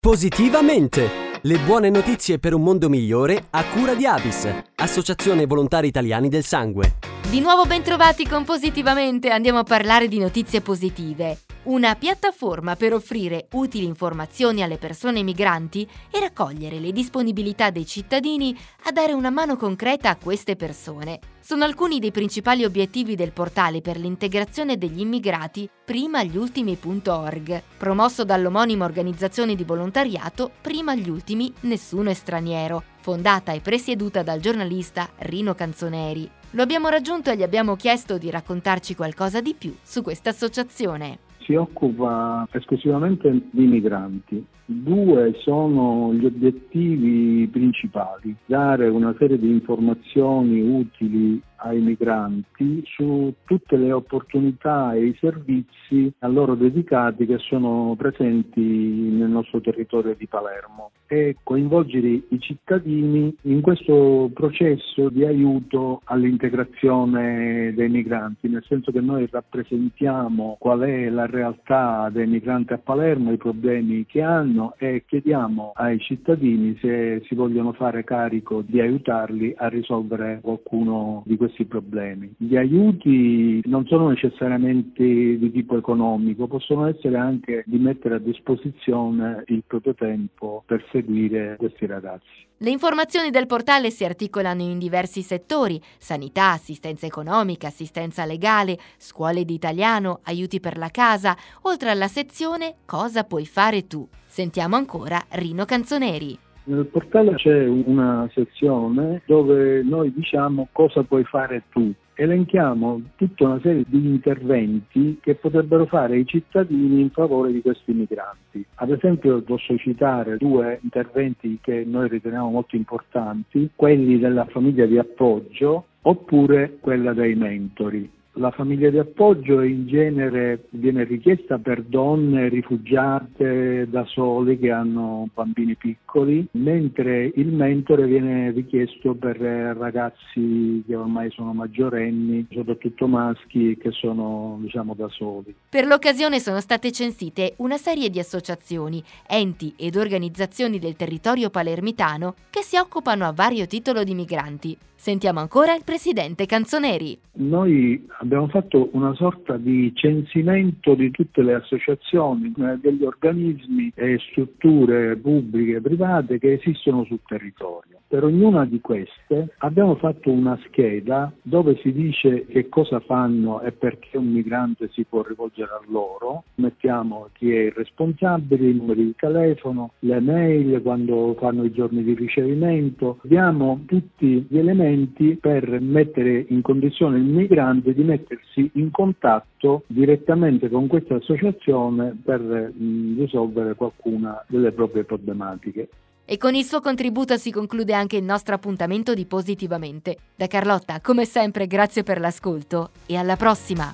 Positivamente! Le buone notizie per un mondo migliore a cura di Avis, Associazione Volontari Italiani del Sangue. Di nuovo bentrovati con Positivamente, andiamo a parlare di notizie positive. Una piattaforma per offrire utili informazioni alle persone migranti e raccogliere le disponibilità dei cittadini a dare una mano concreta a queste persone. Sono alcuni dei principali obiettivi del portale per l'integrazione degli immigrati prima gli ultimi.org, promosso dall'omonima organizzazione di volontariato Prima gli ultimi Nessuno è straniero, fondata e presieduta dal giornalista Rino Canzoneri. Lo abbiamo raggiunto e gli abbiamo chiesto di raccontarci qualcosa di più su questa associazione si occupa esclusivamente di migranti. Due sono gli obiettivi principali, dare una serie di informazioni utili ai migranti su tutte le opportunità e i servizi a loro dedicati che sono presenti nel nostro territorio di Palermo. E coinvolgere i cittadini in questo processo di aiuto all'integrazione dei migranti, nel senso che noi rappresentiamo qual è la realtà dei migranti a Palermo, i problemi che hanno e chiediamo ai cittadini se si vogliono fare carico di aiutarli a risolvere qualcuno di questi questi problemi. Gli aiuti non sono necessariamente di tipo economico, possono essere anche di mettere a disposizione il proprio tempo per seguire questi ragazzi. Le informazioni del portale si articolano in diversi settori, sanità, assistenza economica, assistenza legale, scuole di italiano, aiuti per la casa, oltre alla sezione Cosa puoi fare tu. Sentiamo ancora Rino Canzoneri. Nel portale c'è una sezione dove noi diciamo cosa puoi fare tu. Elenchiamo tutta una serie di interventi che potrebbero fare i cittadini in favore di questi migranti. Ad esempio posso citare due interventi che noi riteniamo molto importanti, quelli della famiglia di appoggio oppure quella dei mentori. La famiglia di appoggio in genere viene richiesta per donne rifugiate da sole che hanno bambini piccoli, mentre il mentore viene richiesto per ragazzi che ormai sono maggiorenni, soprattutto maschi che sono diciamo da soli. Per l'occasione sono state censite una serie di associazioni, enti ed organizzazioni del territorio palermitano che si occupano a vario titolo di migranti. Sentiamo ancora il presidente Canzoneri. Noi abbiamo fatto una sorta di censimento di tutte le associazioni, eh, degli organismi e strutture pubbliche e private che esistono sul territorio. Per ognuna di queste abbiamo fatto una scheda dove si dice che cosa fanno e perché un migrante si può rivolgere a loro. Mettiamo chi è il responsabile, i numeri di telefono, le mail, quando fanno i giorni di ricevimento. Diamo tutti gli elementi per mettere in condizione il migrante di mettersi in contatto direttamente con questa associazione per mh, risolvere qualcuna delle proprie problematiche. E con il suo contributo si conclude anche il nostro appuntamento di Positivamente. Da Carlotta, come sempre, grazie per l'ascolto e alla prossima!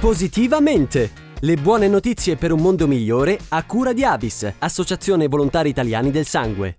Positivamente! Le buone notizie per un mondo migliore a cura di Avis, Associazione Volontari Italiani del Sangue.